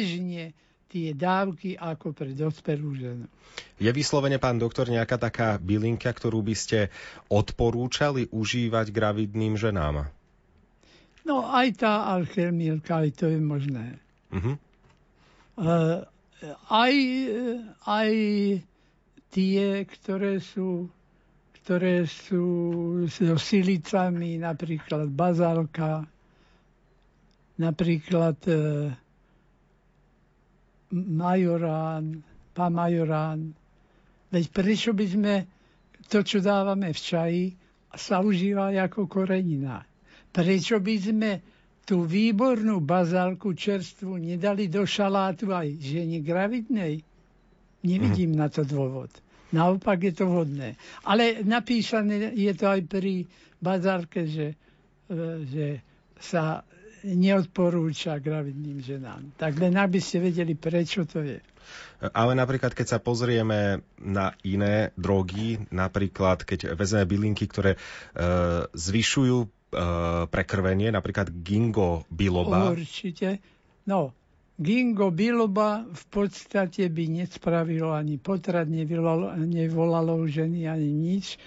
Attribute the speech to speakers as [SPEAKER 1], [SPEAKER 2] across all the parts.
[SPEAKER 1] bežne tie dávky ako pre dospelú ženu.
[SPEAKER 2] Je vyslovene, pán doktor, nejaká taká bylinka, ktorú by ste odporúčali užívať gravidným ženám?
[SPEAKER 1] No aj tá alchemilka, aj to je možné. Uh-huh. Uh, aj, aj tie, ktoré sú ktoré sú so silicami, napríklad bazálka, napríklad e, majorán, pamajorán. Veď prečo by sme to, čo dávame v čaji, sa užíva ako korenina? Prečo by sme tú výbornú bazálku čerstvu nedali do šalátu aj žene gravidnej? Nevidím mm. na to dôvod. Naopak je to vhodné. Ale napísané je to aj pri bazárke, že, e, že sa neodporúča gravidným ženám. Tak len aby ste vedeli, prečo to je.
[SPEAKER 2] Ale napríklad, keď sa pozrieme na iné drogy, napríklad keď vezmeme bylinky, ktoré e, zvyšujú e, prekrvenie, napríklad gingo biloba.
[SPEAKER 1] Určite. No, Gingo biloba v podstate by nespravilo ani potrat, nevolalo, nevolalo ženy ani nič,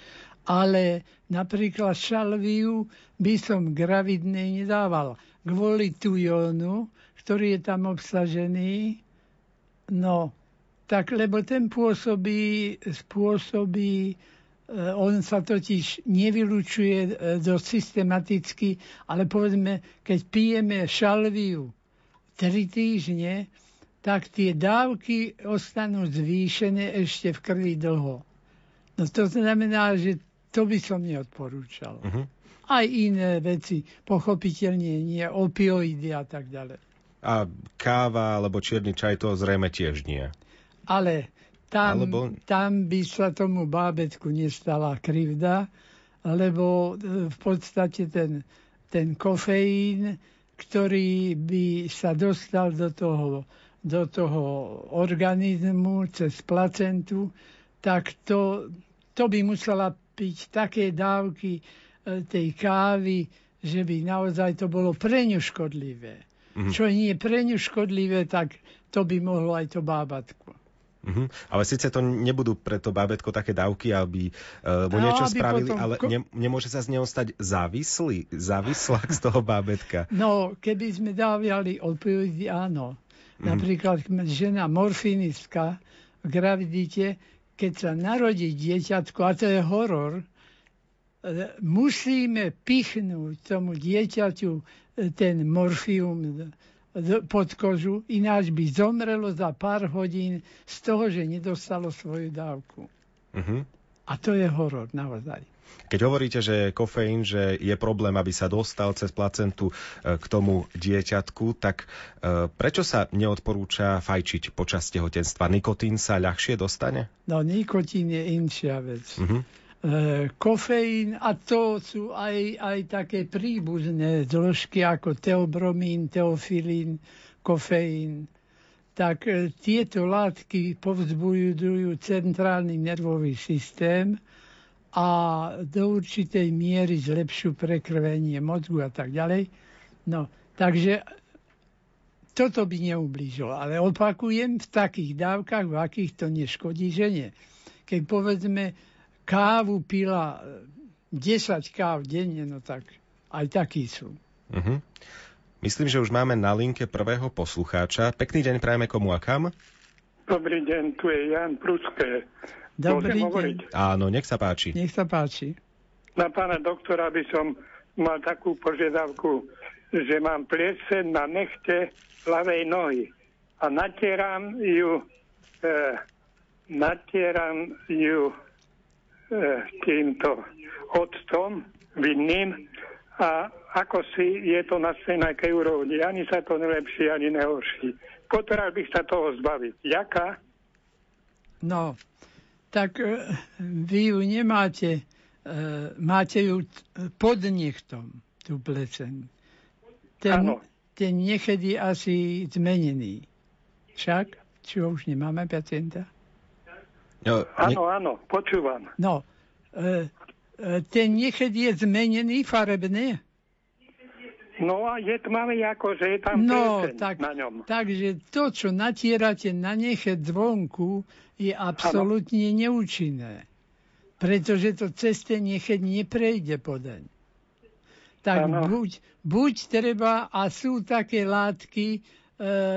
[SPEAKER 1] ale napríklad šalviu by som gravidnej nedával. Kvôli tujónu, ktorý je tam obsažený, no, tak lebo ten pôsobí, spôsobí, e, on sa totiž nevylučuje e, dosť systematicky, ale povedzme, keď pijeme šalviu, tri týždne, tak tie dávky ostanú zvýšené ešte v krvi dlho. No to znamená, že to by som neodporúčal. Uh-huh. Aj iné veci, pochopiteľne nie, opioidy a tak ďalej.
[SPEAKER 2] A káva alebo čierny čaj to zrejme tiež nie.
[SPEAKER 1] Ale tam, Alebo... tam by sa tomu bábetku nestala krivda, lebo e, v podstate ten, ten kofeín ktorý by sa dostal do toho, do toho organizmu cez placentu, tak to, to by musela piť také dávky e, tej kávy, že by naozaj to bolo pre ňu škodlivé. Mm-hmm. Čo nie je pre ňu škodlivé, tak to by mohlo aj to bábatko.
[SPEAKER 2] Uh-huh. Ale síce to nebudú pre to bábetko také dávky, aby uh, mu no, niečo aby spravili, potom... ale ne, nemôže sa z neho stať závislý, závislák z toho bábetka.
[SPEAKER 1] No, keby sme dávali opioidy, áno. Uh-huh. Napríklad žena morfinistka v gravidite, keď sa narodí dieťatko, a to je horor, musíme pichnúť tomu dieťaťu e, ten morfium pod kožu, ináč by zomrelo za pár hodín z toho, že nedostalo svoju dávku. Uh-huh. A to je horor naozaj.
[SPEAKER 2] Keď hovoríte, že kofeín, že je problém, aby sa dostal cez placentu e, k tomu dieťatku, tak e, prečo sa neodporúča fajčiť počas tehotenstva? Nikotín sa ľahšie dostane?
[SPEAKER 1] No, nikotín je inšia vec. E, kofeín a to sú aj, aj také príbuzné zložky ako teobromín, teofilín, kofeín. Tak tieto látky povzbudujú centrálny nervový systém a do určitej miery zlepšujú prekrvenie mozgu a tak ďalej. No, takže toto by neublížilo. Ale opakujem, v takých dávkach, v akých to neškodí žene. Keď povedzme, kávu pila 10 káv denne, no tak aj takí sú. Uh-huh.
[SPEAKER 2] Myslím, že už máme na linke prvého poslucháča. Pekný deň prajeme komu a kam?
[SPEAKER 3] Dobrý deň, tu je Jan Pruské.
[SPEAKER 1] Dobrý deň. Hovoriť?
[SPEAKER 2] Áno, nech sa páči.
[SPEAKER 1] Nech sa páči.
[SPEAKER 3] Na pána doktora by som mal takú požiadavku, že mám pliese na nechte ľavej nohy a natieram ju, e, natieram ju E, týmto octom vinným a ako si je to na stejnakej úrovni. Ani sa to nelepší, ani nehorší. Potreboval bych sa toho zbaviť. Jaká?
[SPEAKER 1] No, tak e, vy ju nemáte, e, máte ju pod nechtom, tú pleceň. Ten, ten nechod je asi zmenený. Však? Čo už nemáme pacienta?
[SPEAKER 3] No, áno, áno, počúvam.
[SPEAKER 1] No, e, ten neched je zmenený farebne?
[SPEAKER 3] No a je tmavý ako, že je tam
[SPEAKER 1] No, tak,
[SPEAKER 3] na ňom.
[SPEAKER 1] takže to, čo natierate na neche zvonku, je absolútne neúčinné. Pretože to cez ten necheť neprejde podeň. Tak buď, buď treba, a sú také látky, e,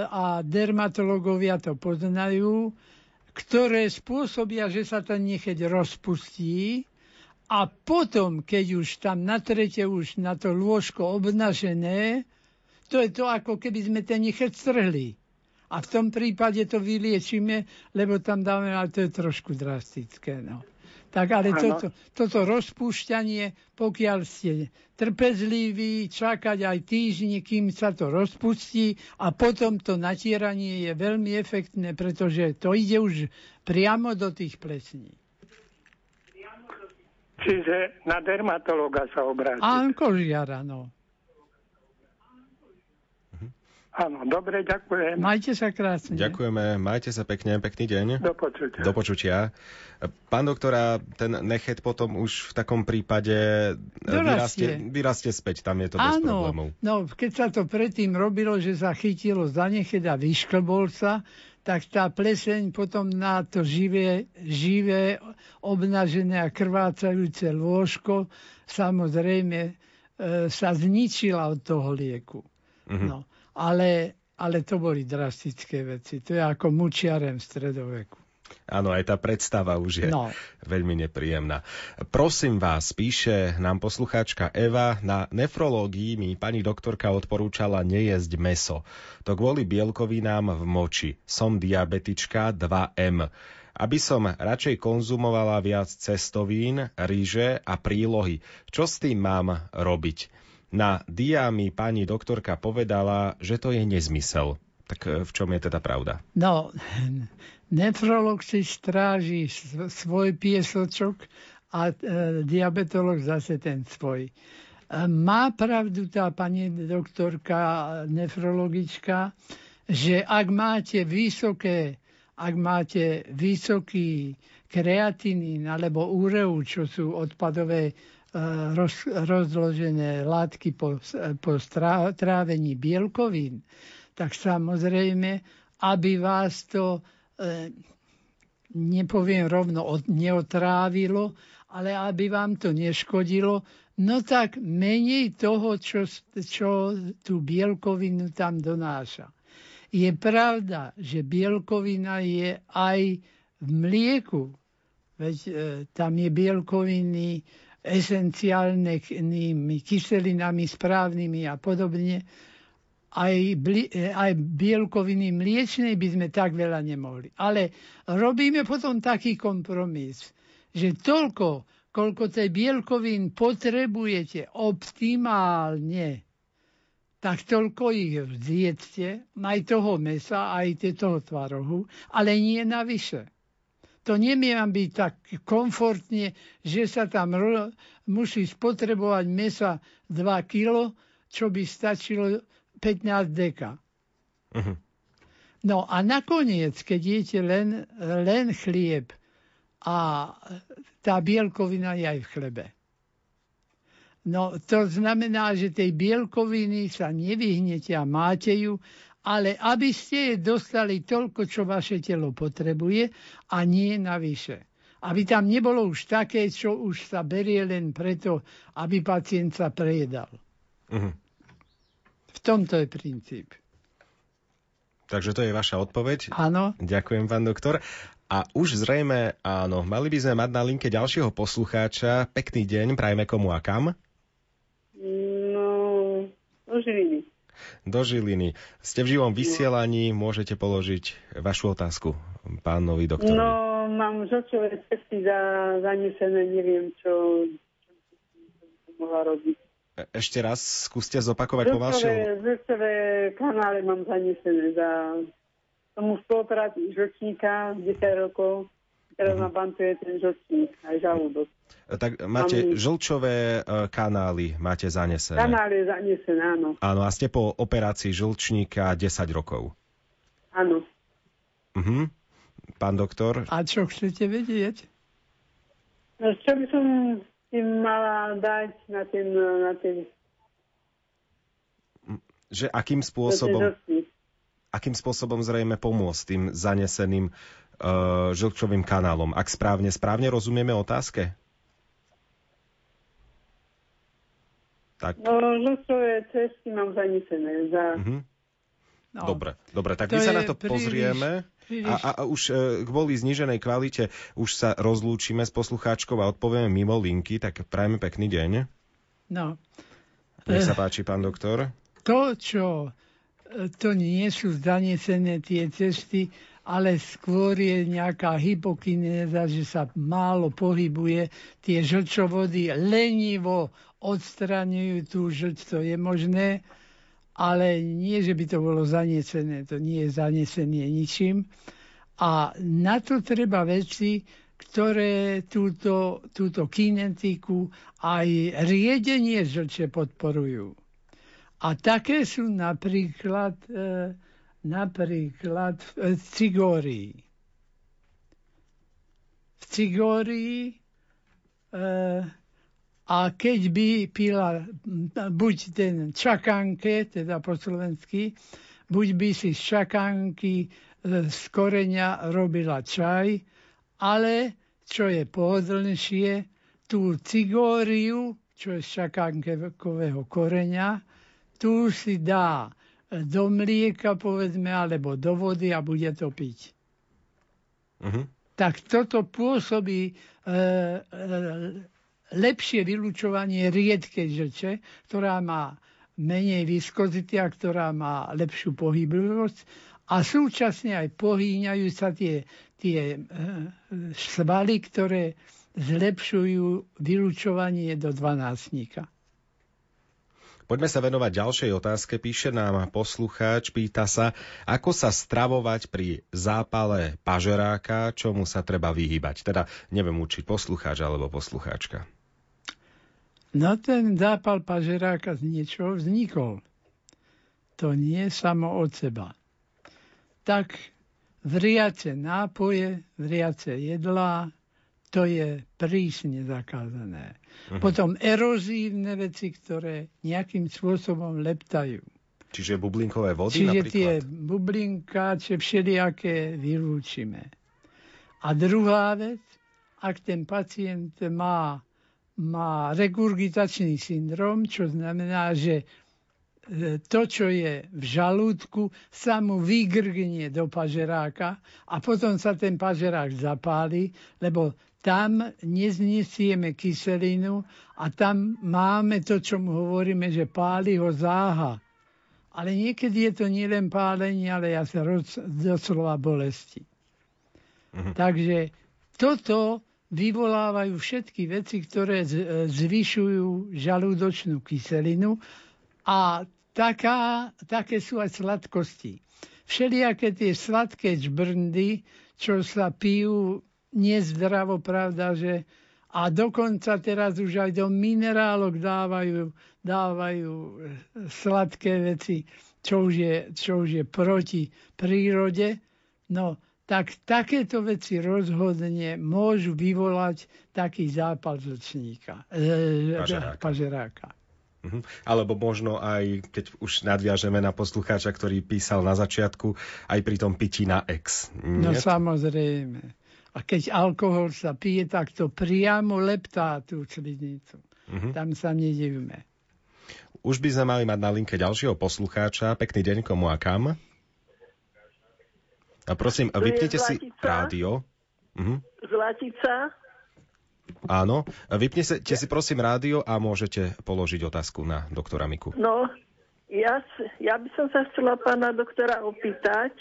[SPEAKER 1] a dermatológovia to poznajú, ktoré spôsobia, že sa ten necheť rozpustí a potom, keď už tam natrete už na to lôžko obnažené, to je to, ako keby sme ten necheť strhli. A v tom prípade to vyliečíme, lebo tam dáme, ale to je trošku drastické. No. Tak ale toto, toto rozpúšťanie, pokiaľ ste trpezliví, čakať aj týždne, kým sa to rozpustí a potom to natieranie je veľmi efektné, pretože to ide už priamo do tých plesní.
[SPEAKER 3] Čiže na dermatologa sa obrátiť.
[SPEAKER 1] A kožiara, no.
[SPEAKER 3] Áno, dobre, ďakujem.
[SPEAKER 1] Majte sa krásne.
[SPEAKER 2] Ďakujeme, majte sa pekne, pekný deň.
[SPEAKER 3] Do počutia.
[SPEAKER 2] Do počutia. Pán doktora, ten nechet potom už v takom prípade vyrastie,
[SPEAKER 1] Dorastie.
[SPEAKER 2] vyrastie späť, tam je to bez problémov.
[SPEAKER 1] Áno, no keď sa to predtým robilo, že sa chytilo za nechet a vyšklbol sa, tak tá pleseň potom na to živé, živé obnažené a krvácajúce lôžko samozrejme e, sa zničila od toho lieku.
[SPEAKER 2] Mhm.
[SPEAKER 1] No, ale, ale to boli drastické veci. To je ako mučiarem v stredoveku.
[SPEAKER 2] Áno, aj tá predstava už je
[SPEAKER 1] No.
[SPEAKER 2] veľmi nepríjemná. Prosím vás, píše nám poslucháčka Eva, na nefrológii mi pani doktorka odporúčala nejesť meso. To kvôli bielkovinám v moči. Som diabetička 2M. Aby som radšej konzumovala viac cestovín, ríže a prílohy. Čo s tým mám robiť? Na dia mi pani doktorka povedala, že to je nezmysel. Tak e, v čom je teda pravda?
[SPEAKER 1] No, nefrolog si stráži svoj piesočok a e, diabetolog zase ten svoj. E, má pravdu tá pani doktorka nefrologička, že ak máte vysoké, ak máte vysoký kreatinín alebo ureu, čo sú odpadové e, roz, rozložené látky po, po strá- trávení bielkovín, tak samozrejme, aby vás to, nepoviem rovno, neotrávilo, ale aby vám to neškodilo, no tak menej toho, čo, čo tú bielkovinu tam donáša. Je pravda, že bielkovina je aj v mlieku. Veď e, tam je bielkoviny esenciálnymi kyselinami správnymi a podobne. Aj, bli, e, aj bielkoviny mliečnej by sme tak veľa nemohli. Ale robíme potom taký kompromis, že toľko, koľko tej bielkovín potrebujete optimálne, tak toľko ich zjedzte, aj toho mesa, aj toho tvarohu, ale nie navyše. To nemie byť tak komfortne, že sa tam musí spotrebovať mesa 2 kg, čo by stačilo 15 deka.
[SPEAKER 2] Mhm.
[SPEAKER 1] No a nakoniec, keď jete len, len chlieb a tá bielkovina je aj v chlebe. No to znamená, že tej bielkoviny sa nevyhnete a máte ju, ale aby ste jej dostali toľko, čo vaše telo potrebuje a nie navyše. Aby tam nebolo už také, čo už sa berie len preto, aby pacient sa prejedal.
[SPEAKER 2] Mhm.
[SPEAKER 1] V tomto je princíp.
[SPEAKER 2] Takže to je vaša odpoveď.
[SPEAKER 1] Áno,
[SPEAKER 2] Ďakujem, pán doktor. A už zrejme, áno, mali by sme mať na linke ďalšieho poslucháča. Pekný deň, prajme komu a kam?
[SPEAKER 4] No, do Žiliny.
[SPEAKER 2] Do Žiliny. Ste v živom vysielaní, môžete položiť vašu otázku pánovi doktorovi.
[SPEAKER 4] No, mám žlčové cesty za, zanesené, neviem, čo, čo by som mohla robiť.
[SPEAKER 2] E- Ešte raz skúste zopakovať pomalšie.
[SPEAKER 4] Žlčové, žlčové kanále mám zanesené za tomu spoluoperácii žlčníka 10 rokov. Teraz
[SPEAKER 2] Mhm.
[SPEAKER 4] ma bantuje ten žlčník, aj žalúdok.
[SPEAKER 2] Tak máte
[SPEAKER 4] Mám-
[SPEAKER 2] žlčové e, kanály, máte zanesené.
[SPEAKER 4] Kanál je zanesené, áno.
[SPEAKER 2] Áno, a ste po operácii žlčníka 10 rokov.
[SPEAKER 4] Áno.
[SPEAKER 2] Mhm. Pán doktor,
[SPEAKER 1] a čo chcete vedieť?
[SPEAKER 4] No, čo by som tým mala dať na ten, na ten
[SPEAKER 2] Že akým spôsobom, akým spôsobom zrejme pomôcť tým zaneseným uh, žlčovým kanálom? Ak správne, správne rozumieme otázke?
[SPEAKER 4] Tak. No, žlčové cesty mám zanesené za... Uh-huh.
[SPEAKER 2] No. Dobre, dobre, tak to my sa na to príliš, pozrieme. A, a, už e, kvôli zníženej kvalite už sa rozlúčime s poslucháčkou a odpovieme mimo linky, tak prajme pekný deň.
[SPEAKER 1] No.
[SPEAKER 2] Nech sa páči, pán doktor.
[SPEAKER 1] To, čo e, to nie sú zanesené tie cesty, ale skôr je nejaká hypokinéza, že sa málo pohybuje. Tie žlčovody lenivo odstraňujú tú žlč, to je možné ale nie, že by to bolo zanesené, to nie je zanesenie ničím. A na to treba veci, ktoré túto, túto kinetiku aj riedenie žlče podporujú. A také sú napríklad, e, napríklad v cigórii. V cigórii e, a keď by pila buď ten čakánke, teda po slovensky, buď by si z čakánky e, z koreňa robila čaj, ale čo je pohodlnejšie, tú cigóriu, čo je z čakánkového koreňa, tu si dá do mlieka, povedzme, alebo do vody a bude to piť. Uh-huh. Tak toto pôsobí e, e, lepšie vylúčovanie riedkej žlče, ktorá má menej viskozity a ktorá má lepšiu pohyblivosť a súčasne aj pohýňajú sa tie, tie e, svaly, ktoré zlepšujú vylúčovanie do dvanáctnika.
[SPEAKER 2] Poďme sa venovať ďalšej otázke. Píše nám poslucháč, pýta sa, ako sa stravovať pri zápale pažeráka, čomu sa treba vyhýbať. Teda neviem učiť poslucháč alebo poslucháčka.
[SPEAKER 1] No ten zápal pažeráka z niečoho vznikol. To nie samo od seba. Tak vriace nápoje, vriace jedlá, to je prísne zakázané. Uh-huh. Potom erozívne veci, ktoré nejakým spôsobom leptajú.
[SPEAKER 2] Čiže bublinkové vody
[SPEAKER 1] Čiže
[SPEAKER 2] napríklad? tie
[SPEAKER 1] bublinkáče všelijaké vylúčime. A druhá vec, ak ten pacient má má regurgitačný syndrom, čo znamená, že e, to, čo je v žalúdku, sa mu vygrgnie do pažeráka a potom sa ten pažerák zapáli, lebo tam neznesieme kyselinu a tam máme to, čo mu hovoríme, že páli ho záha. Ale niekedy je to nielen pálenie, ale ja sa roz, doslova bolesti. Uh-huh. Takže toto vyvolávajú všetky veci, ktoré zvyšujú žalúdočnú kyselinu a taká, také sú aj sladkosti. Všelijaké tie sladké čbrndy, čo sa pijú nezdravo, pravda, že a dokonca teraz už aj do minerálok dávajú, dávajú sladké veci, čo už je, čo už je proti prírode. No tak takéto veci rozhodne môžu vyvolať taký zápal zlčníka, e, pažeráka. pažeráka.
[SPEAKER 2] Mhm. Alebo možno aj, keď už nadviažeme na poslucháča, ktorý písal na začiatku, aj pri tom pití na ex.
[SPEAKER 1] Nie? No samozrejme. A keď alkohol sa pije, tak to priamo leptá tú sliznicu. Uh-huh. Tam sa nedivme.
[SPEAKER 2] Už by sme mali mať na linke ďalšieho poslucháča. Pekný deň komu a kam? A prosím, to vypnite si rádio.
[SPEAKER 5] Mhm. Zlatica.
[SPEAKER 2] Áno, vypnite si prosím rádio a môžete položiť otázku na doktora Miku.
[SPEAKER 5] No, ja, ja by som sa chcela pána doktora opýtať.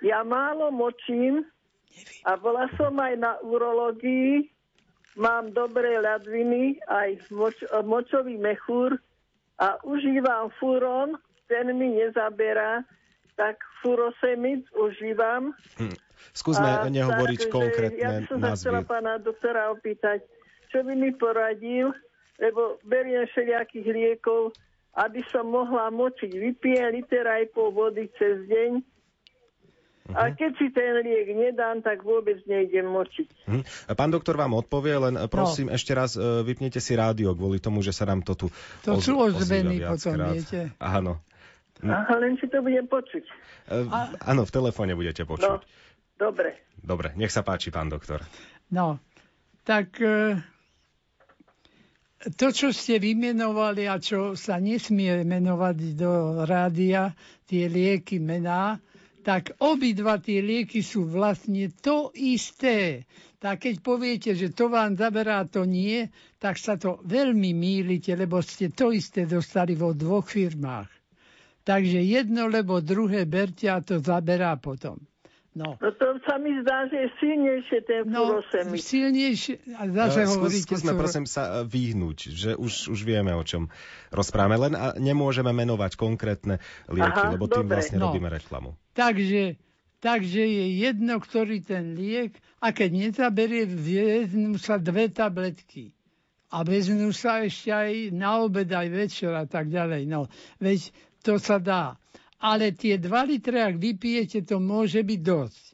[SPEAKER 5] Ja málo močím a bola som aj na urológii, mám dobré ľadviny, aj moč, močový mechúr a užívam furón, ten mi nezaberá tak furosemid užívam.
[SPEAKER 2] Hm. Skúsme a nehovoriť tak, konkrétne
[SPEAKER 5] Ja by som sa chcela pána doktora opýtať, čo by mi poradil, lebo beriem všelijakých liekov, aby som mohla močiť. Vypijem liter aj pol vody cez deň A keď si ten liek nedám, tak vôbec nejdem močiť.
[SPEAKER 2] Uh-huh. Pán doktor vám odpovie, len no. prosím no. ešte raz uh, vypnite si rádio kvôli tomu, že sa nám to tu
[SPEAKER 1] To sú ozveny potom, viete.
[SPEAKER 2] Áno.
[SPEAKER 5] No. Aha, len si to budem počuť.
[SPEAKER 2] A... Áno, v telefóne budete počuť. No,
[SPEAKER 5] dobre.
[SPEAKER 2] Dobre, nech sa páči, pán doktor.
[SPEAKER 1] No, tak uh, to, čo ste vymenovali a čo sa nesmie menovať do rádia, tie lieky mená, tak obidva tie lieky sú vlastne to isté. Tak keď poviete, že to vám zaberá, to nie, tak sa to veľmi mýlite, lebo ste to isté dostali vo dvoch firmách. Takže jedno, lebo druhé berte a to zaberá potom.
[SPEAKER 5] No. no to sa mi zdá, že je silnejšie ten no, furosemid.
[SPEAKER 1] silnejšie, a zase no, hovoríte...
[SPEAKER 2] Skúsme furo... prosím sa e, vyhnúť, že už, už vieme, o čom rozprávame, len a nemôžeme menovať konkrétne lieky, Aha, lebo tým dobre. vlastne no. robíme reklamu.
[SPEAKER 1] Takže, takže je jedno, ktorý ten liek, a keď nezaberie, vezmú sa dve tabletky. A vezmú sa ešte aj na obed, aj večer a tak ďalej. No, veď to sa dá ale tie 2 litre, ak vypijete, to môže byť dosť.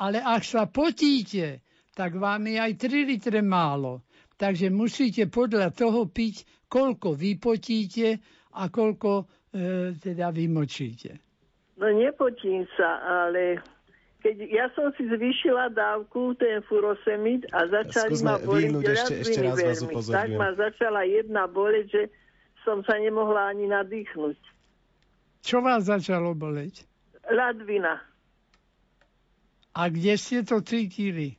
[SPEAKER 1] Ale ak sa potíte, tak vám je aj 3 litre málo. Takže musíte podľa toho piť, koľko vypotíte a koľko e, teda vymočíte.
[SPEAKER 5] No nepotím sa, ale keď ja som si zvýšila dávku, ten furosemid a začali Skúsme ma boliť
[SPEAKER 2] ešte, ešte raz veľmi.
[SPEAKER 5] Tak ma začala jedna boleť, že som sa nemohla ani nadýchnuť.
[SPEAKER 1] Čo vás začalo boleť?
[SPEAKER 5] Ladvina.
[SPEAKER 1] A kde ste to cítili?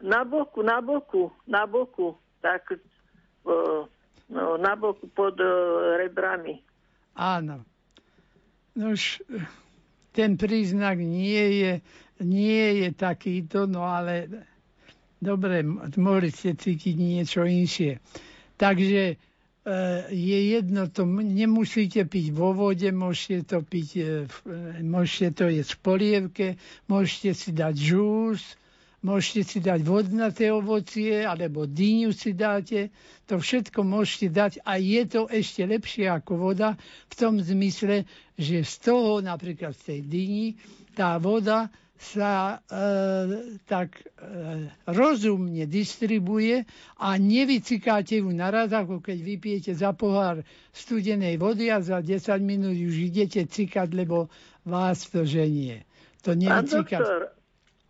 [SPEAKER 5] Na boku, na boku, na boku. Tak no, na boku pod uh, rebrami.
[SPEAKER 1] Áno. Nož, ten príznak nie je, nie je takýto, no ale dobre, mohli ste cítiť niečo inšie. Takže E, je jedno, to nemusíte piť vo vode, môžete to piť, e, e, môžete to jesť v polievke, môžete si dať žús, môžete si dať vodnaté ovocie, alebo dyňu si dáte. To všetko môžete dať a je to ešte lepšie ako voda v tom zmysle, že z toho napríklad z tej dyni tá voda sa e, tak e, rozumne distribuje a nevycikáte ju naraz, ako keď vypijete za pohár studenej vody a za 10 minút už idete cikať, lebo vás to ženie. To nevyciká...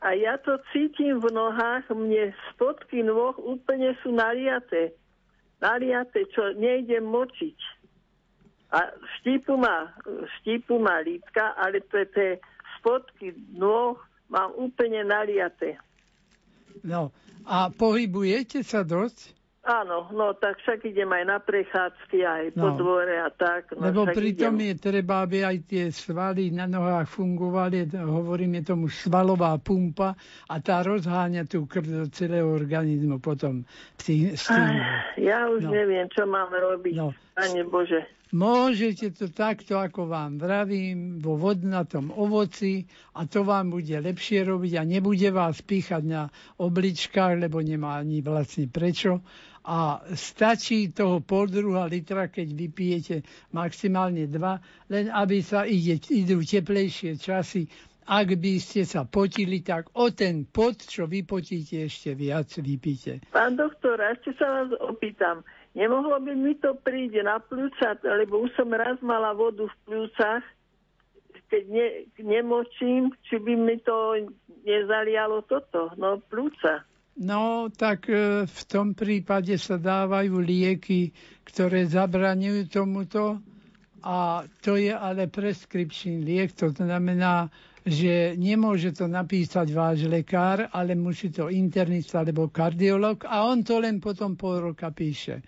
[SPEAKER 5] a ja to cítim v nohách, mne spodky nôh úplne sú naliaté. Naliaté, čo nejde močiť. A štípu ma, štípu ma lítka, ale to je, to je spodky nôh mám úplne naliaté.
[SPEAKER 1] No, a pohybujete sa dosť?
[SPEAKER 5] Áno, no tak však idem aj na prechádzky, aj no. po dvore a tak. No,
[SPEAKER 1] Lebo pritom idem... je treba, aby aj tie svaly na nohách fungovali, hovoríme tomu svalová pumpa a tá rozháňa tú krv do celého organizmu potom. Tým, tým...
[SPEAKER 5] Ja už no. neviem, čo mám robiť, no. Pane Bože.
[SPEAKER 1] Môžete to takto, ako vám vravím, vo vodnatom ovoci a to vám bude lepšie robiť a nebude vás píchať na obličkách, lebo nemá ani vlastne prečo. A stačí toho pol druhá litra, keď vypijete maximálne dva, len aby sa ide, idú teplejšie časy. Ak by ste sa potili, tak o ten pot, čo vypotíte, ešte viac vypíte.
[SPEAKER 5] Pán doktor, ešte sa vás opýtam. Nemohlo by mi to príde na plúca, lebo už som raz mala vodu v plúcach, keď ne, nemočím, či by mi to nezalialo toto, no plúca.
[SPEAKER 1] No, tak e, v tom prípade sa dávajú lieky, ktoré zabraňujú tomuto a to je ale preskripčný liek, to znamená, že nemôže to napísať váš lekár, ale musí to internista alebo kardiolog a on to len potom pol roka píše.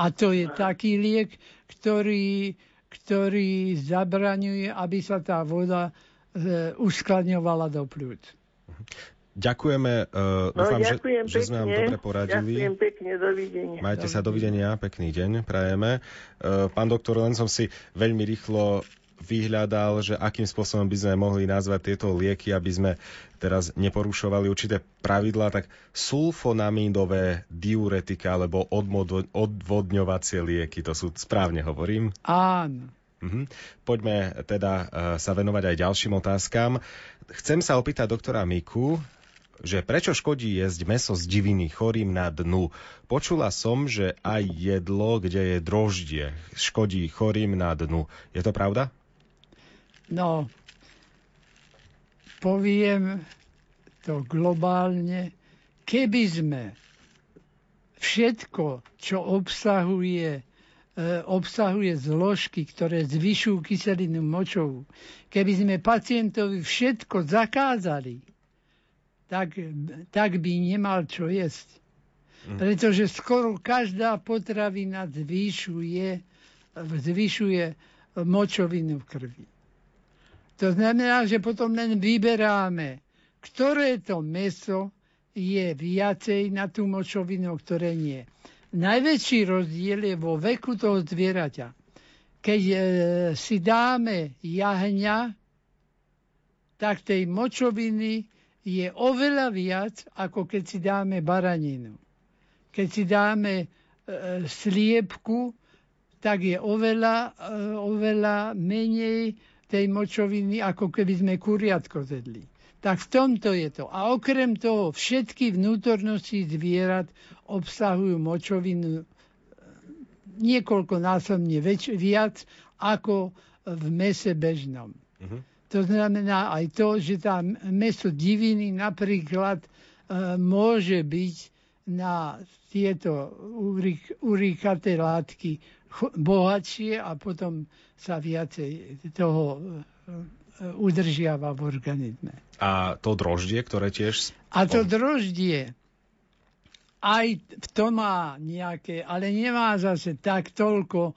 [SPEAKER 1] A to je taký liek, ktorý, ktorý zabraňuje, aby sa tá voda e, uskladňovala do pľúc.
[SPEAKER 2] Ďakujeme, uh, no, dúfam,
[SPEAKER 5] ďakujem
[SPEAKER 2] že, že sme vám dobre poradili.
[SPEAKER 5] Ďakujem pekne, dovidenia.
[SPEAKER 2] Majte dovidenia. sa, dovidenia, pekný deň, prajeme. Uh, pán doktor, len som si veľmi rýchlo vyhľadal, že akým spôsobom by sme mohli nazvať tieto lieky, aby sme teraz neporušovali určité pravidlá, tak sulfonamidové diuretika alebo odvodňovacie lieky, to sú správne hovorím?
[SPEAKER 1] Áno.
[SPEAKER 2] Mm-hmm. Poďme teda uh, sa venovať aj ďalším otázkam. Chcem sa opýtať doktora Miku, že prečo škodí jesť meso z diviny chorým na dnu. Počula som, že aj jedlo, kde je droždie, škodí chorým na dnu. Je to pravda?
[SPEAKER 1] No, poviem to globálne. Keby sme všetko, čo obsahuje e, obsahuje zložky, ktoré zvyšujú kyselinu močovú. Keby sme pacientovi všetko zakázali, tak, tak by nemal čo jesť. Mm. Pretože skoro každá potravina zvyšuje, zvyšuje močovinu v krvi. To znamená, že potom len vyberáme, ktoré to meso je viacej na tú močovinu, ktoré nie. Najväčší rozdiel je vo veku toho zvieraťa. Keď e, si dáme jahňa, tak tej močoviny je oveľa viac, ako keď si dáme baraninu. Keď si dáme e, sliepku, tak je oveľa, e, oveľa menej tej močoviny, ako keby sme kuriatko zedli. Tak v tomto je to. A okrem toho, všetky vnútornosti zvierat obsahujú močovinu e, niekoľkonásobne väč- viac ako v mese bežnom. Uh-huh. To znamená aj to, že tá meso diviny napríklad e, môže byť na tieto urik, urikaté látky bohatšie a potom sa viacej toho e, udržiava v organizme.
[SPEAKER 2] A to droždie, ktoré tiež...
[SPEAKER 1] A to droždie aj v tom má nejaké, ale nemá zase tak toľko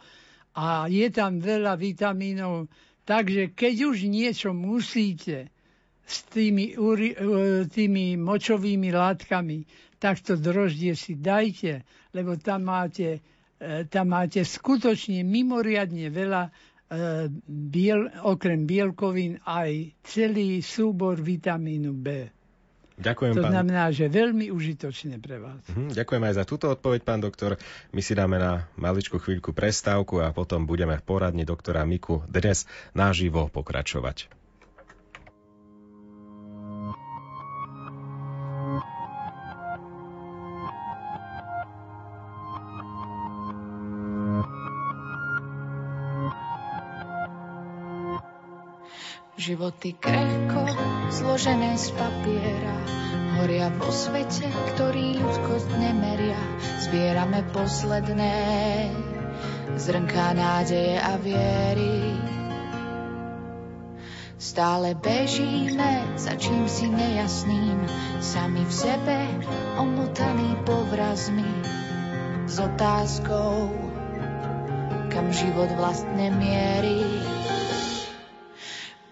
[SPEAKER 1] a je tam veľa vitamínov, Takže keď už niečo musíte s tými, e, tými močovými látkami, tak to droždie si dajte, lebo tam máte, e, tam máte skutočne mimoriadne veľa e, biel, okrem bielkovín aj celý súbor vitamínu B.
[SPEAKER 2] Ďakujem,
[SPEAKER 1] to
[SPEAKER 2] pán...
[SPEAKER 1] znamená, že veľmi užitočné pre vás.
[SPEAKER 2] Mhm, ďakujem aj za túto odpoveď, pán doktor. My si dáme na maličku chvíľku prestávku a potom budeme v poradni doktora Miku dnes naživo pokračovať.
[SPEAKER 6] Životy krehko, zložené z papiera, horia vo svete, ktorý ľudskosť nemeria. Zbierame posledné zrnká nádeje a viery. Stále bežíme za čím si nejasným, sami v sebe omotaní povrazmi s otázkou, kam život vlastne mierí.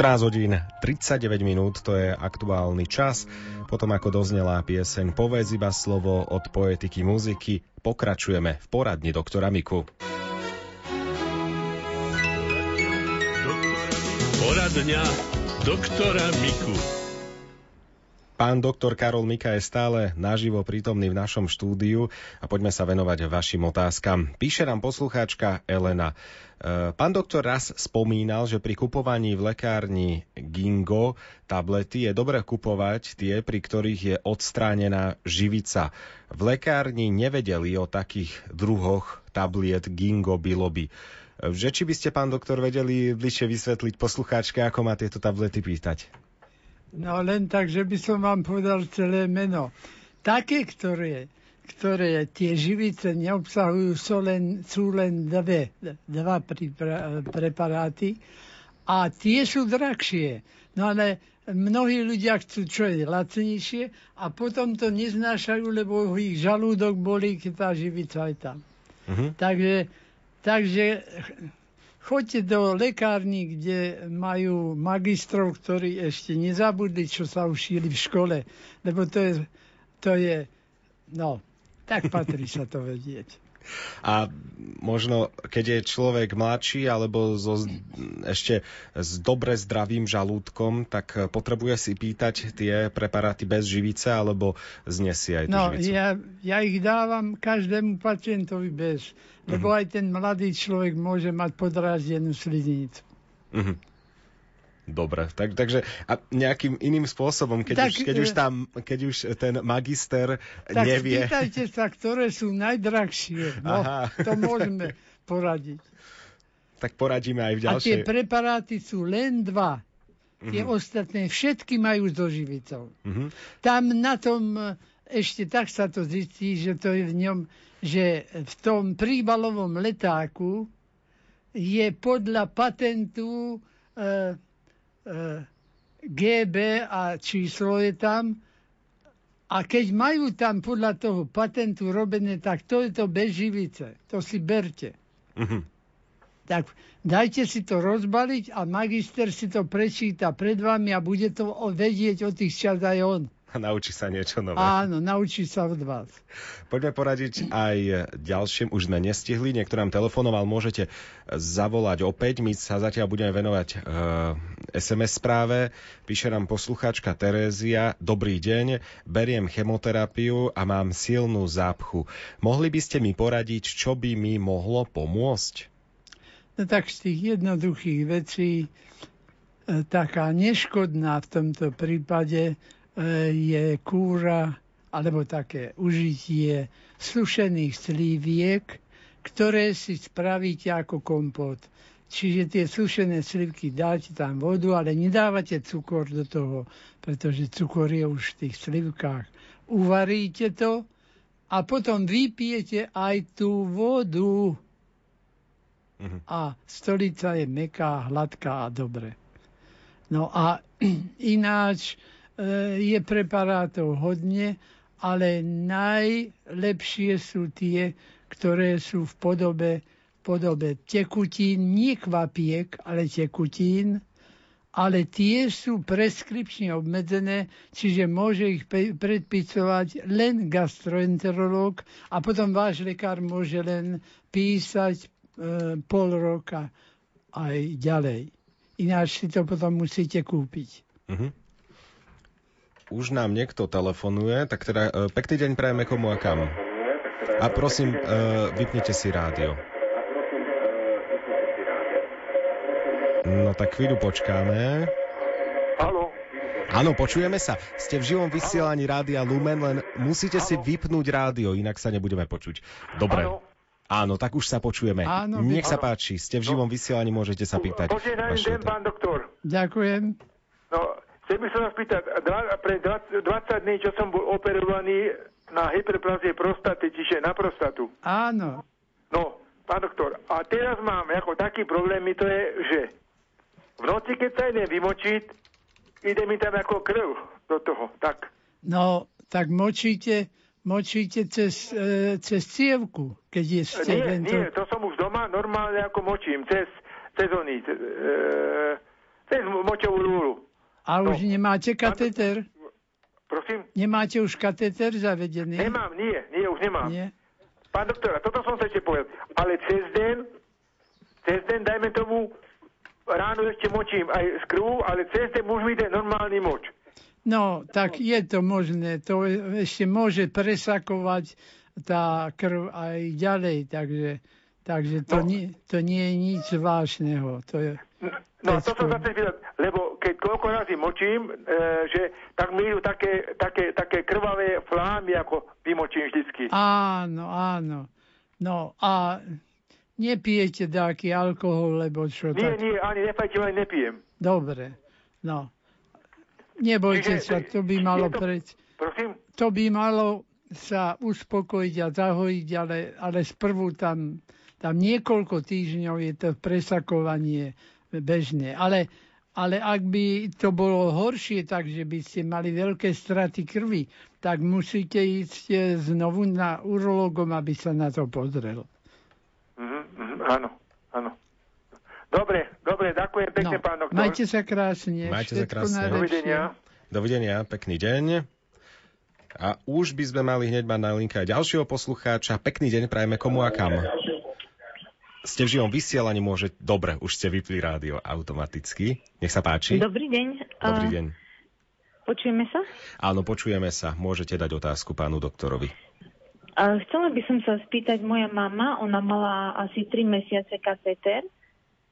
[SPEAKER 2] 14 hodín 39 minút, to je aktuálny čas. Potom ako doznelá pieseň Povedz iba slovo od poetiky muziky, pokračujeme v poradni doktora Miku.
[SPEAKER 7] Poradňa doktora Miku.
[SPEAKER 2] Pán doktor Karol Mika je stále naživo prítomný v našom štúdiu a poďme sa venovať vašim otázkam. Píše nám poslucháčka Elena. E, pán doktor raz spomínal, že pri kupovaní v lekárni Gingo tablety je dobre kupovať tie, pri ktorých je odstránená živica. V lekárni nevedeli o takých druhoch tabliet Gingo Biloby. E, že či by ste, pán doktor, vedeli bližšie vysvetliť poslucháčke, ako má tieto tablety pýtať?
[SPEAKER 1] No len tak, že by som vám povedal celé meno. Také, ktoré, ktoré tie živice neobsahujú, sú len, sú len dve, dva preparáty a tie sú drahšie. No ale mnohí ľudia chcú, čo je lacnejšie a potom to neznášajú, lebo ich žalúdok bolí, keď tá živica je tam. Uh-huh. Takže, takže Choďte do lekární, kde majú magistrov, ktorí ešte nezabudli, čo sa učili v škole, lebo to je, to je no, tak patrí sa to vedieť.
[SPEAKER 2] A možno, keď je človek mladší alebo so, ešte s dobre zdravým žalúdkom, tak potrebuje si pýtať tie preparáty bez živice alebo znesie aj tú
[SPEAKER 1] no,
[SPEAKER 2] živicu?
[SPEAKER 1] Ja, ja ich dávam každému pacientovi bez, lebo uh-huh. aj ten mladý človek môže mať podráždenú sliznicu. Uh-huh.
[SPEAKER 2] Dobre, tak, takže a nejakým iným spôsobom, keď, tak, už, keď, už e, tam, keď už ten magister
[SPEAKER 1] tak
[SPEAKER 2] nevie...
[SPEAKER 1] Tak spýtajte sa, ktoré sú najdrahšie. No, Aha. to môžeme poradiť.
[SPEAKER 2] Tak poradíme aj v ďalšej...
[SPEAKER 1] A tie preparáty sú len dva. Tie uh-huh. ostatné všetky majú so živicou. Uh-huh. Tam na tom e, ešte tak sa to zistí, že to je v ňom, že v tom príbalovom letáku je podľa patentu E, GB a číslo je tam. A keď majú tam podľa toho patentu robené, tak to je to bez živice. To si berte. Uh-huh. Tak dajte si to rozbaliť a magister si to prečíta pred vami a bude to vedieť o tých čas aj on.
[SPEAKER 2] A naučí sa niečo nové.
[SPEAKER 1] Áno, naučí sa od vás.
[SPEAKER 2] Poďme poradiť aj ďalším. Už sme nestihli, niekto nám telefonoval, môžete zavolať opäť. My sa zatiaľ budeme venovať uh, eh, SMS správe. Píše nám poslucháčka Terézia. Dobrý deň, beriem chemoterapiu a mám silnú zápchu. Mohli by ste mi poradiť, čo by mi mohlo pomôcť?
[SPEAKER 1] No tak z tých jednoduchých vecí e, taká neškodná v tomto prípade E, je kúra alebo také užitie sušených slíviek, ktoré si spravíte ako kompot. Čiže tie sušené slivky dáte tam vodu, ale nedávate cukor do toho, pretože cukor je už v tých slivkách. Uvaríte to a potom vypijete aj tú vodu. Uh-huh. A stolica je meká, hladká a dobre. No a ináč E, je preparátov hodne, ale najlepšie sú tie, ktoré sú v podobe, podobe tekutín, nie kvapiek, ale tekutín, ale tie sú preskripčne obmedzené, čiže môže ich predpisovať len gastroenterológ a potom váš lekár môže len písať e, pol roka aj ďalej. Ináč si to potom musíte kúpiť. Uh-huh
[SPEAKER 2] už nám niekto telefonuje, tak teda uh, pekný deň prajeme komu a kam. A prosím, uh, vypnite si rádio. No tak chvíľu počkáme.
[SPEAKER 8] Áno.
[SPEAKER 2] Áno, počujeme sa. Ste v živom vysielaní rádia Lumen, len musíte si vypnúť rádio, inak sa nebudeme počuť. Dobre. Áno, tak už sa počujeme.
[SPEAKER 1] Áno,
[SPEAKER 2] Nech sa
[SPEAKER 3] áno.
[SPEAKER 2] páči, ste v živom vysielaní, môžete sa pýtať.
[SPEAKER 3] Deň, pán doktor.
[SPEAKER 1] Ďakujem.
[SPEAKER 3] No, chcel by som vás pýtať, pre 20, 20 dní, čo som bol operovaný na hyperplazie prostaty, čiže na prostatu.
[SPEAKER 1] Áno.
[SPEAKER 3] No, pán doktor, a teraz mám ako taký problém, mi to je, že v noci, keď sa idem vymočiť, ide mi tam ako krv do toho, tak.
[SPEAKER 1] No, tak močíte, močíte cez, e, cez cievku, keď je ste
[SPEAKER 3] Nie,
[SPEAKER 1] tento...
[SPEAKER 3] nie, to som už doma normálne ako močím, cez, cez oný, cez, e, cez močovú rúru.
[SPEAKER 1] A už
[SPEAKER 3] no.
[SPEAKER 1] nemáte kateter?
[SPEAKER 3] Prosím?
[SPEAKER 1] Nemáte už kateter zavedený?
[SPEAKER 3] Nemám, nie, nie, už nemám.
[SPEAKER 1] Nie?
[SPEAKER 3] Pán doktor, toto som sa ešte povedal. Ale cez deň, cez deň, dajme tomu, ráno ešte močím aj z krvu, ale cez deň už mi ide normálny moč.
[SPEAKER 1] No, tak je to možné. To ešte môže presakovať tá krv aj ďalej, takže, takže to,
[SPEAKER 3] No.
[SPEAKER 1] nie, to nie je nič zvláštneho. To je,
[SPEAKER 3] No, to som sa chcel spýtať, lebo keď koľko razy močím, e, že tak mi idú také, také, také krvavé flámy, ako vymočím vždycky.
[SPEAKER 1] áno, áno. No a nepijete dáky alkohol, lebo čo
[SPEAKER 3] Nie,
[SPEAKER 1] tak...
[SPEAKER 3] nie, ani nefajčím, ani nepijem.
[SPEAKER 1] Dobre, no. Nebojte
[SPEAKER 3] Čiže-
[SPEAKER 1] sa, to by malo
[SPEAKER 3] to-
[SPEAKER 1] preč.
[SPEAKER 3] Prosím?
[SPEAKER 1] To by malo sa uspokojiť a zahojiť, ale, ale sprvu tam, tam niekoľko týždňov je to presakovanie bežné. Ale, ale ak by to bolo horšie, takže by ste mali veľké straty krvi, tak musíte ísť eh, znovu na urologom, aby sa na to pozrel.
[SPEAKER 3] Mhm, mhm, áno, áno. Dobre, dobre, ďakujem pekne,
[SPEAKER 1] No,
[SPEAKER 3] pán doktor.
[SPEAKER 1] majte sa krásne.
[SPEAKER 2] Majte sa krásne.
[SPEAKER 1] najlepšie.
[SPEAKER 3] Dovidenia.
[SPEAKER 2] Dovidenia, pekný deň. A už by sme mali hneď mať na linke aj ďalšieho poslucháča. Pekný deň prajeme komu a kam. Ste v živom vysielaní, môže... Dobre, už ste vypli rádio automaticky. Nech sa páči.
[SPEAKER 8] Dobrý deň.
[SPEAKER 2] Dobrý
[SPEAKER 8] A,
[SPEAKER 2] deň.
[SPEAKER 8] Počujeme sa?
[SPEAKER 2] Áno, počujeme sa. Môžete dať otázku pánu doktorovi.
[SPEAKER 8] A, chcela by som sa spýtať, moja mama, ona mala asi 3 mesiace katéter,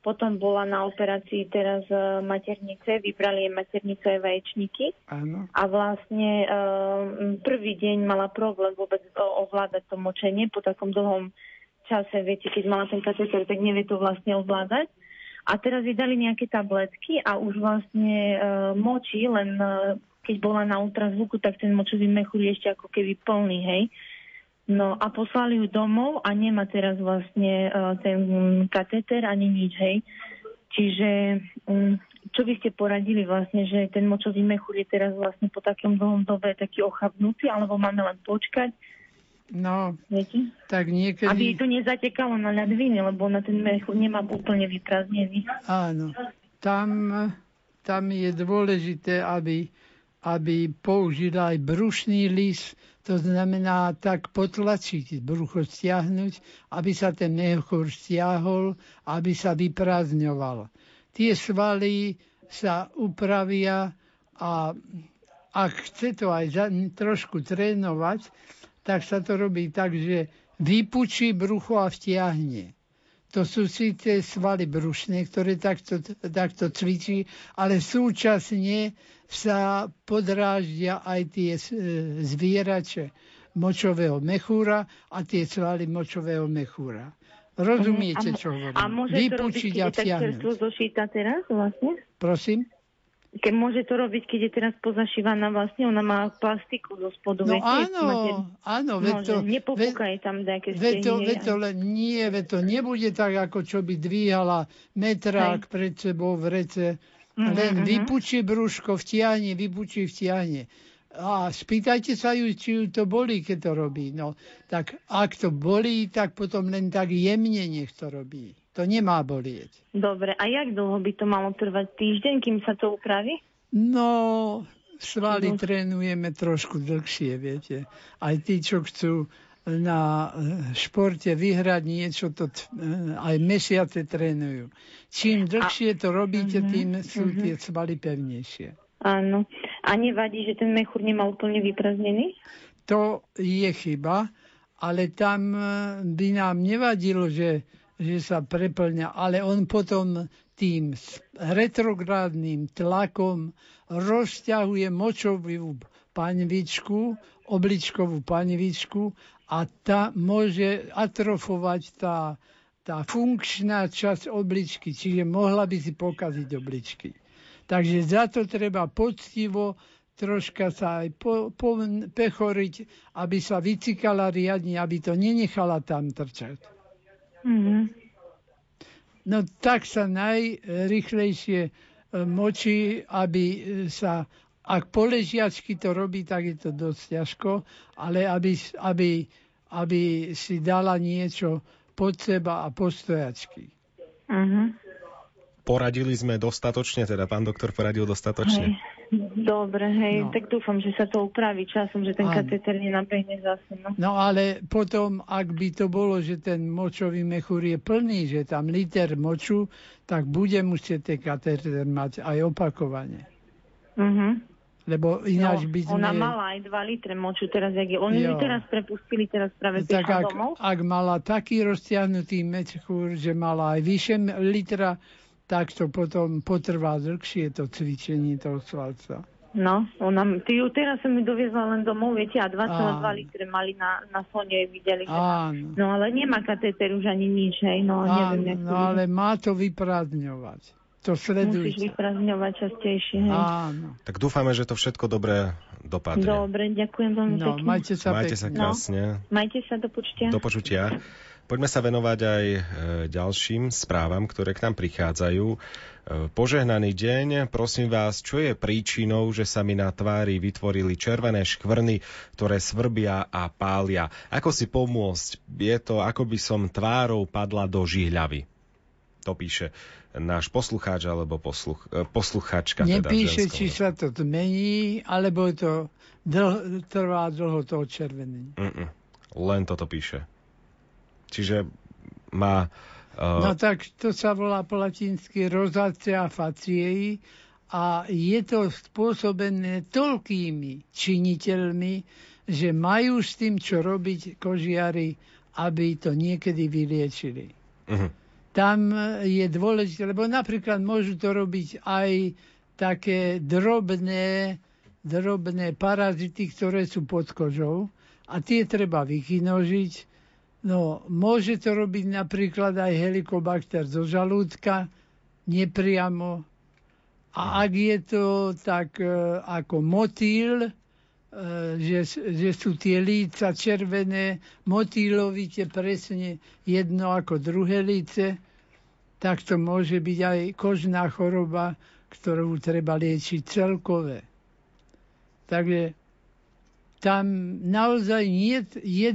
[SPEAKER 8] potom bola na operácii teraz e, maternice, vybrali jej maternicové vaječníky
[SPEAKER 1] Áno.
[SPEAKER 8] a vlastne e, prvý deň mala problém vôbec ovládať to močenie po takom dlhom čase, viete, keď mala ten katéter, tak nevie to vlastne ovládať. A teraz jej nejaké tabletky a už vlastne e, močí, len e, keď bola na ultrazvuku, tak ten močový mechúr je ešte ako keby plný, hej. No a poslali ju domov a nemá teraz vlastne uh, ten katéter ani nič, hej. Čiže um, čo by ste poradili vlastne, že ten močový mechúr je teraz vlastne po takom dlhom dobe taký ochabnutý, alebo máme len počkať,
[SPEAKER 1] No,
[SPEAKER 8] viete?
[SPEAKER 1] tak
[SPEAKER 8] Aby
[SPEAKER 1] niekedy...
[SPEAKER 8] to nezatekalo na ľadviny, lebo na ten mechúr nemá úplne vyprázdnený.
[SPEAKER 1] Áno. Tam, tam je dôležité, aby, aby použila aj brušný lis, to znamená tak potlačiť, brucho stiahnuť, aby sa ten mechúr stiahol, aby sa vyprázdňoval. Tie svaly sa upravia a ak chce to aj za, trošku trénovať, tak sa to robí tak, že vypučí brucho a vtiahne. To sú síce svaly brušné, ktoré takto, takto cvičí, ale súčasne sa podráždia aj tie e, zvierače močového mechúra a tie svaly močového mechúra. Rozumiete,
[SPEAKER 8] Mhm.
[SPEAKER 1] Čo hovorím?
[SPEAKER 8] A môže to robiť,
[SPEAKER 1] Vypučiť a vtiahnuť.
[SPEAKER 8] teraz vlastne?
[SPEAKER 1] Prosím?
[SPEAKER 8] Keď môže to robiť, keď je teraz pozašívaná vlastne, ona má plastiku zo spodu,
[SPEAKER 1] No
[SPEAKER 8] viete?
[SPEAKER 1] áno,
[SPEAKER 8] Máte-
[SPEAKER 1] áno,
[SPEAKER 8] Môže,
[SPEAKER 1] to,
[SPEAKER 8] je tam nejaké
[SPEAKER 1] Veď to,
[SPEAKER 8] hej,
[SPEAKER 1] to len nie, veď to nebude tak, ako čo by dvíhala metrák
[SPEAKER 8] Hej.
[SPEAKER 1] pred sebou v rece.
[SPEAKER 8] Mhm,
[SPEAKER 1] Len
[SPEAKER 8] mhm.
[SPEAKER 1] vypučí brúško, vtiahne, vypučí, vtiahne. A spýtajte sa ju, či ju to bolí, keď to robí. No, tak ak to bolí, tak potom len tak jemne nech to robí. To nemá bolieť.
[SPEAKER 8] Dobre, a jak dlho by to malo trvať? Týždeň, kým sa to upraví?
[SPEAKER 1] No, svaly
[SPEAKER 8] No.
[SPEAKER 1] trénujeme trošku dlhšie, viete. Aj tí, čo chcú na eh, športe vyhrať niečo, to t- eh, aj mesiace trénujú. Čím dlhšie to robíte,
[SPEAKER 8] Mhm,
[SPEAKER 1] tým sú
[SPEAKER 8] mhm.
[SPEAKER 1] tie svaly pevnejšie.
[SPEAKER 8] Áno. A nevadí, že ten mechúr nemá úplne vyprázdnený?
[SPEAKER 1] To je chyba, ale tam eh, by nám nevadilo, že, že sa preplňa, ale on potom tým retrográdnym tlakom rozťahuje močovú panvičku, obličkovú panvičku a tá môže atrofovať tá, tá funkčná časť obličky, čiže mohla by si pokaziť obličky. Takže za to treba poctivo troška sa aj po, po, pechoriť, aby sa vycikala riadne, aby to nenechala tam trčať. Mm-hmm. No tak sa najrychlejšie e, močí, aby sa, ak po ležiačky to robí, tak je to dosť ťažko, ale aby, aby, aby si dala niečo pod seba a postojačky. Mm-hmm.
[SPEAKER 2] Poradili sme dostatočne, teda pán doktor poradil dostatočne.
[SPEAKER 8] Hej. Dobre, hej, no. tak dúfam, že sa to upraví časom, že ten kateter nenabehne zase. No.
[SPEAKER 1] no ale potom, ak by to bolo, že ten močový mechúr je plný, že tam liter moču, tak bude musieť ten kateter mať aj opakovane. Uh-huh. Lebo ináč no, by sme...
[SPEAKER 8] Ona mala aj 2 litre moču teraz, jak je. Oni ju teraz prepustili, teraz práve tak
[SPEAKER 1] ak, domov. Ak mala taký roztiahnutý mechúr, že mala aj vyše litra tak to potom potrvá dlhšie to cvičenie toho svalca.
[SPEAKER 8] No, ona, ty ju teraz som mi doviezla len domov, viete, a 2,2 litre mali na, na Sonie, videli, že má, No ale nemá katéter už ani nič, hej, no Áno, neviem,
[SPEAKER 1] no ale má to vyprázdňovať. To sledujte.
[SPEAKER 8] Musíš vyprázdňovať častejšie, hej.
[SPEAKER 1] Áno.
[SPEAKER 2] Tak dúfame, že to všetko dobre dopadne.
[SPEAKER 8] Dobre, ďakujem veľmi
[SPEAKER 1] no,
[SPEAKER 8] pekne.
[SPEAKER 1] Majte sa
[SPEAKER 2] Majte pekne. sa krásne.
[SPEAKER 8] No, majte sa, do počutia.
[SPEAKER 2] Do počutia. Poďme sa venovať aj e, ďalším správam, ktoré k nám prichádzajú. E, požehnaný deň, prosím vás, čo je príčinou, že sa mi na tvári vytvorili červené škvrny, ktoré svrbia a pália? Ako si pomôcť? Je to, ako by som tvárou padla do žihľavy. To píše náš poslucháč alebo posluch, e, posluchačka.
[SPEAKER 1] Teda Nepíše, teda či sa to zmení, alebo to dlho, trvá dlho to odčervenenie.
[SPEAKER 2] Len toto píše. Čiže má...
[SPEAKER 1] Uh... No tak to sa volá po latinsky rozácia faciei a je to spôsobené toľkými činiteľmi, že majú s tým, čo robiť kožiari, aby to niekedy vyliečili. Uh-huh. Tam je dôležité, lebo napríklad môžu to robiť aj také drobné, drobné parazity, ktoré sú pod kožou a tie treba vykynožiť No, môže to robiť napríklad aj helikobakter zo žalúdka, nepriamo. A ak je to tak e, ako motýl, e, že, že sú tie líca červené, motýlovite presne jedno ako druhé líce, tak to môže byť aj kožná choroba, ktorú treba liečiť celkové. Takže tam naozaj nie je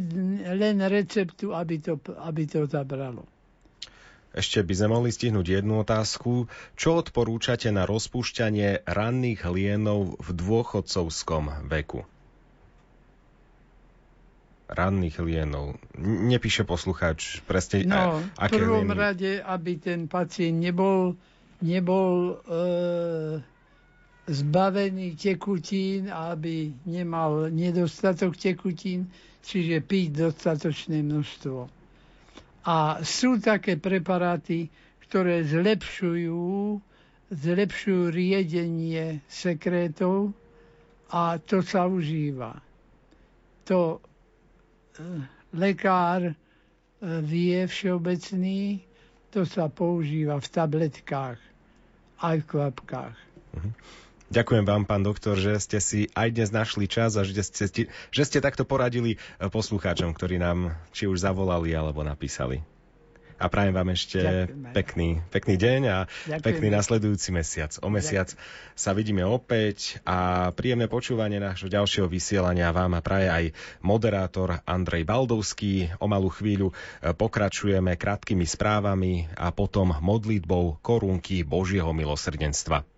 [SPEAKER 1] len receptu, aby to, aby to zabralo.
[SPEAKER 2] Ešte by sme mohli stihnúť jednu otázku. Čo odporúčate na rozpúšťanie ranných hlienov v dôchodcovskom veku? Ranných hlienov. Nepíše poslucháč presne,
[SPEAKER 1] no, v prvom hlieny? rade, aby ten pacient nebol, nebol e, zbavený tekutín, aby nemal nedostatok tekutín, čiže piť dostatočné množstvo. A sú také preparáty, ktoré zlepšujú, zlepšujú riedenie sekrétov a to sa užíva. To e, lekár e, vie všeobecný, to sa používa v tabletkách aj v kvapkách. Uh-huh.
[SPEAKER 2] Ďakujem vám, pán doktor, že ste si aj dnes našli čas a že ste, že ste takto poradili eh, poslucháčom, ktorí nám či už zavolali alebo napísali. A prajem vám ešte pekný, pekný deň a Ďakujem. pekný nasledujúci mesiac. O mesiac Ďakujem. sa vidíme opäť a príjemné počúvanie nášho ďalšieho vysielania vám a praje aj moderátor Andrej Baldovský. O malú chvíľu eh, pokračujeme krátkými správami a potom modlitbou korunky Božieho milosrdenstva.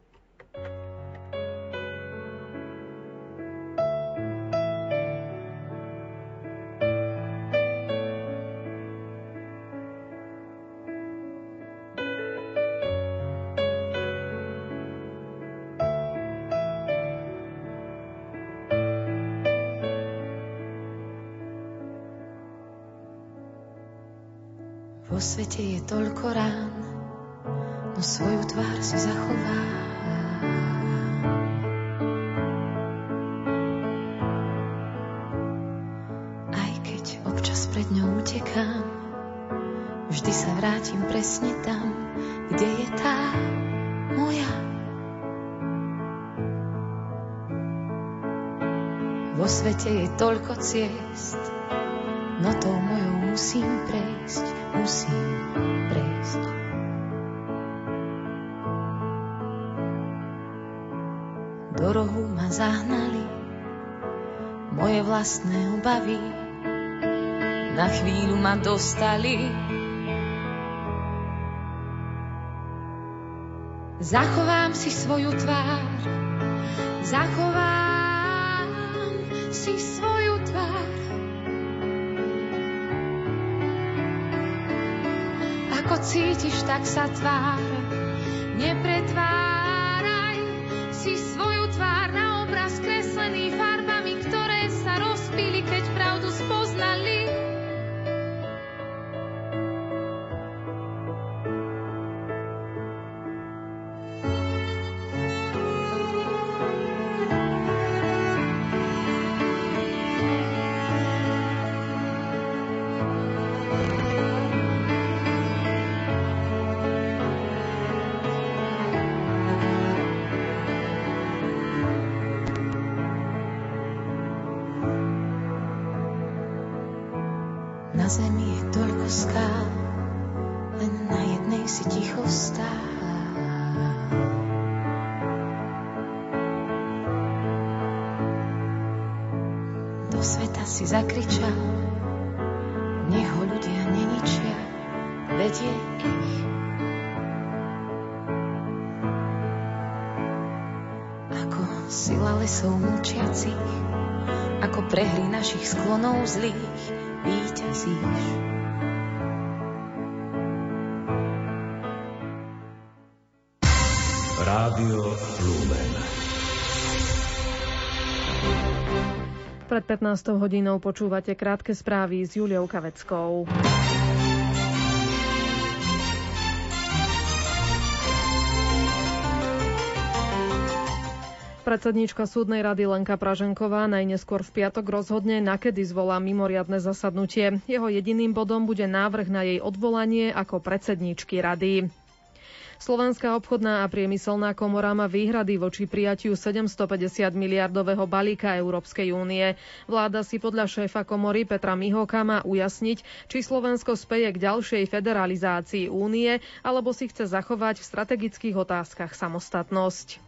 [SPEAKER 6] Zachovám si svoju tvár, zachovám si svoju tvár. Ako cítiš, tak sa tvár, nepretváraj si svoju ako prehry našich sklonov zlých, víťazíš.
[SPEAKER 9] Rádio Lumen.
[SPEAKER 10] Pred 15 hodinou počúvate krátke správy s Juliou Kaveckou. Predsedníčka súdnej rady Lenka Praženková najneskôr v piatok rozhodne, nakedy zvolá mimoriadne zasadnutie. Jeho jediným bodom bude návrh na jej odvolanie ako predsedníčky rady. Slovenská obchodná a priemyselná komora má výhrady voči prijatiu 750 miliardového balíka Európskej únie. Vláda si podľa šéfa komory Petra Mihoka má ujasniť, či Slovensko speje k ďalšej federalizácii únie, alebo si chce zachovať v strategických otázkach samostatnosť.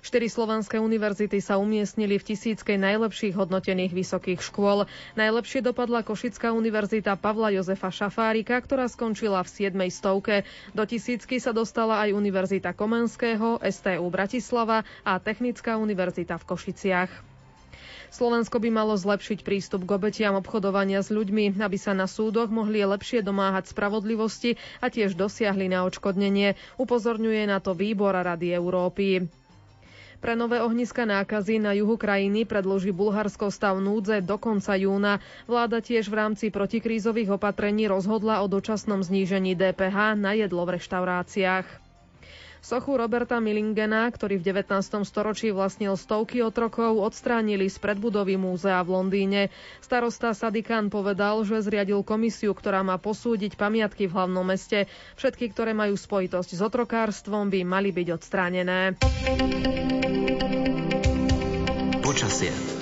[SPEAKER 10] Štyri slovenské univerzity sa umiestnili v tisíckej najlepších hodnotených vysokých škôl. Najlepšie dopadla Košická univerzita Pavla Jozefa Šafárika, ktorá skončila v 7. stovke. Do tisícky sa dostala aj Univerzita Komenského, STU Bratislava a Technická univerzita v Košiciach. Slovensko by malo zlepšiť prístup k obetiam obchodovania s ľuďmi, aby sa na súdoch mohli lepšie domáhať spravodlivosti a tiež dosiahli na odškodnenie. Upozorňuje na to výbor Rady Európy. Pre nové ohniska nákazy na juhu krajiny predloží Bulharsko stav núdze do konca júna. Vláda tiež v rámci protikrízových opatrení rozhodla o dočasnom znížení DPH na jedlo v reštauráciách. Sochu Roberta Millingena, ktorý v 19. storočí vlastnil stovky otrokov, odstránili z predbudovy múzea v Londýne. Starosta Sadikán povedal, že zriadil komisiu, ktorá má posúdiť pamiatky v hlavnom meste. Všetky, ktoré majú spojitosť s otrokárstvom, by mali byť odstránené.
[SPEAKER 9] Počasie.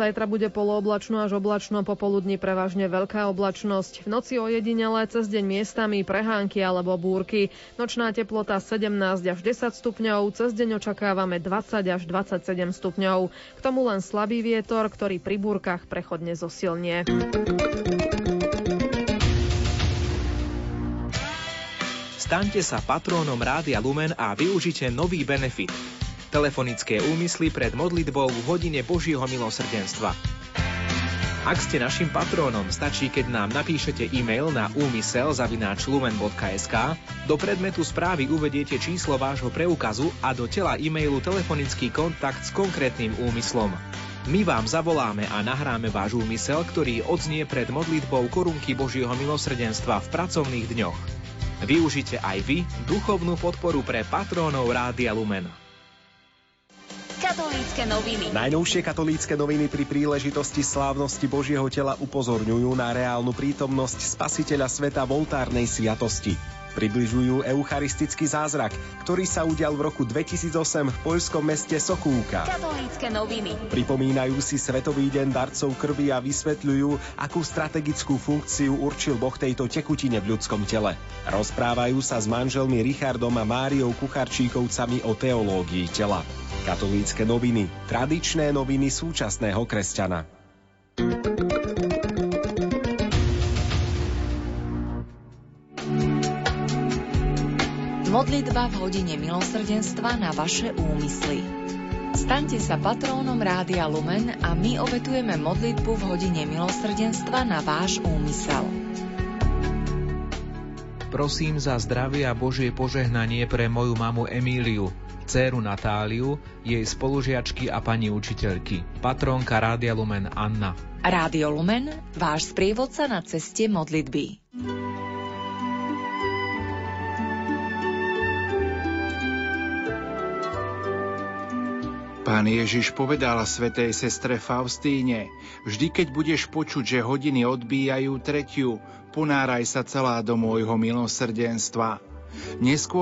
[SPEAKER 10] Zajtra bude polooblačno až oblačno, popoludní prevažne veľká oblačnosť. V noci ojedinele cez deň miestami prehánky alebo búrky. Nočná teplota 17 až 10 stupňov, cez deň očakávame 20 až 27 stupňov. K tomu len slabý vietor, ktorý pri búrkach prechodne zosilnie.
[SPEAKER 11] Staňte sa patrónom Rádia Lumen a využite nový benefit. Telefonické úmysly pred modlitbou v hodine Božieho milosrdenstva. Ak ste našim patrónom, stačí, keď nám napíšete e-mail na úmysel.lumen.sk, do predmetu správy uvediete číslo vášho preukazu a do tela e-mailu telefonický kontakt s konkrétnym úmyslom. My vám zavoláme a nahráme váš úmysel, ktorý odznie pred modlitbou korunky Božieho milosrdenstva v pracovných dňoch. Využite aj vy duchovnú podporu pre patrónov Rádia Lumen.
[SPEAKER 12] Katolícke noviny.
[SPEAKER 2] Najnovšie katolícke noviny pri príležitosti slávnosti Božieho tela upozorňujú na reálnu prítomnosť Spasiteľa sveta v oltárnej sviatosti. Približujú eucharistický zázrak, ktorý sa udial v roku 2008 v poľskom meste Sokúka.
[SPEAKER 12] Katolícke noviny.
[SPEAKER 2] Pripomínajú si Svetový deň darcov krvi a vysvetľujú, akú strategickú funkciu určil Boh tejto tekutine v ľudskom tele. Rozprávajú sa s manželmi Richardom a Máriou Kucharčíkovcami o teológii tela. Katolícke noviny. Tradičné noviny súčasného kresťana.
[SPEAKER 12] Modlitba v hodine milosrdenstva na vaše úmysly. Staňte sa patrónom Rádia Lumen a my obetujeme modlitbu v hodine milosrdenstva na váš úmysel.
[SPEAKER 11] Prosím za zdravie a Božie požehnanie pre moju mamu Emíliu, dceru Natáliu, jej spolužiačky a pani učiteľky. Patrónka Rádia Lumen Anna.
[SPEAKER 12] Rádio Lumen, váš sprievodca na ceste modlitby.
[SPEAKER 13] Pán Ježiš povedal svetej sestre Faustíne, vždy keď budeš počuť, že hodiny odbíjajú tretiu, ponáraj sa celá do môjho milosrdenstva. Neskôr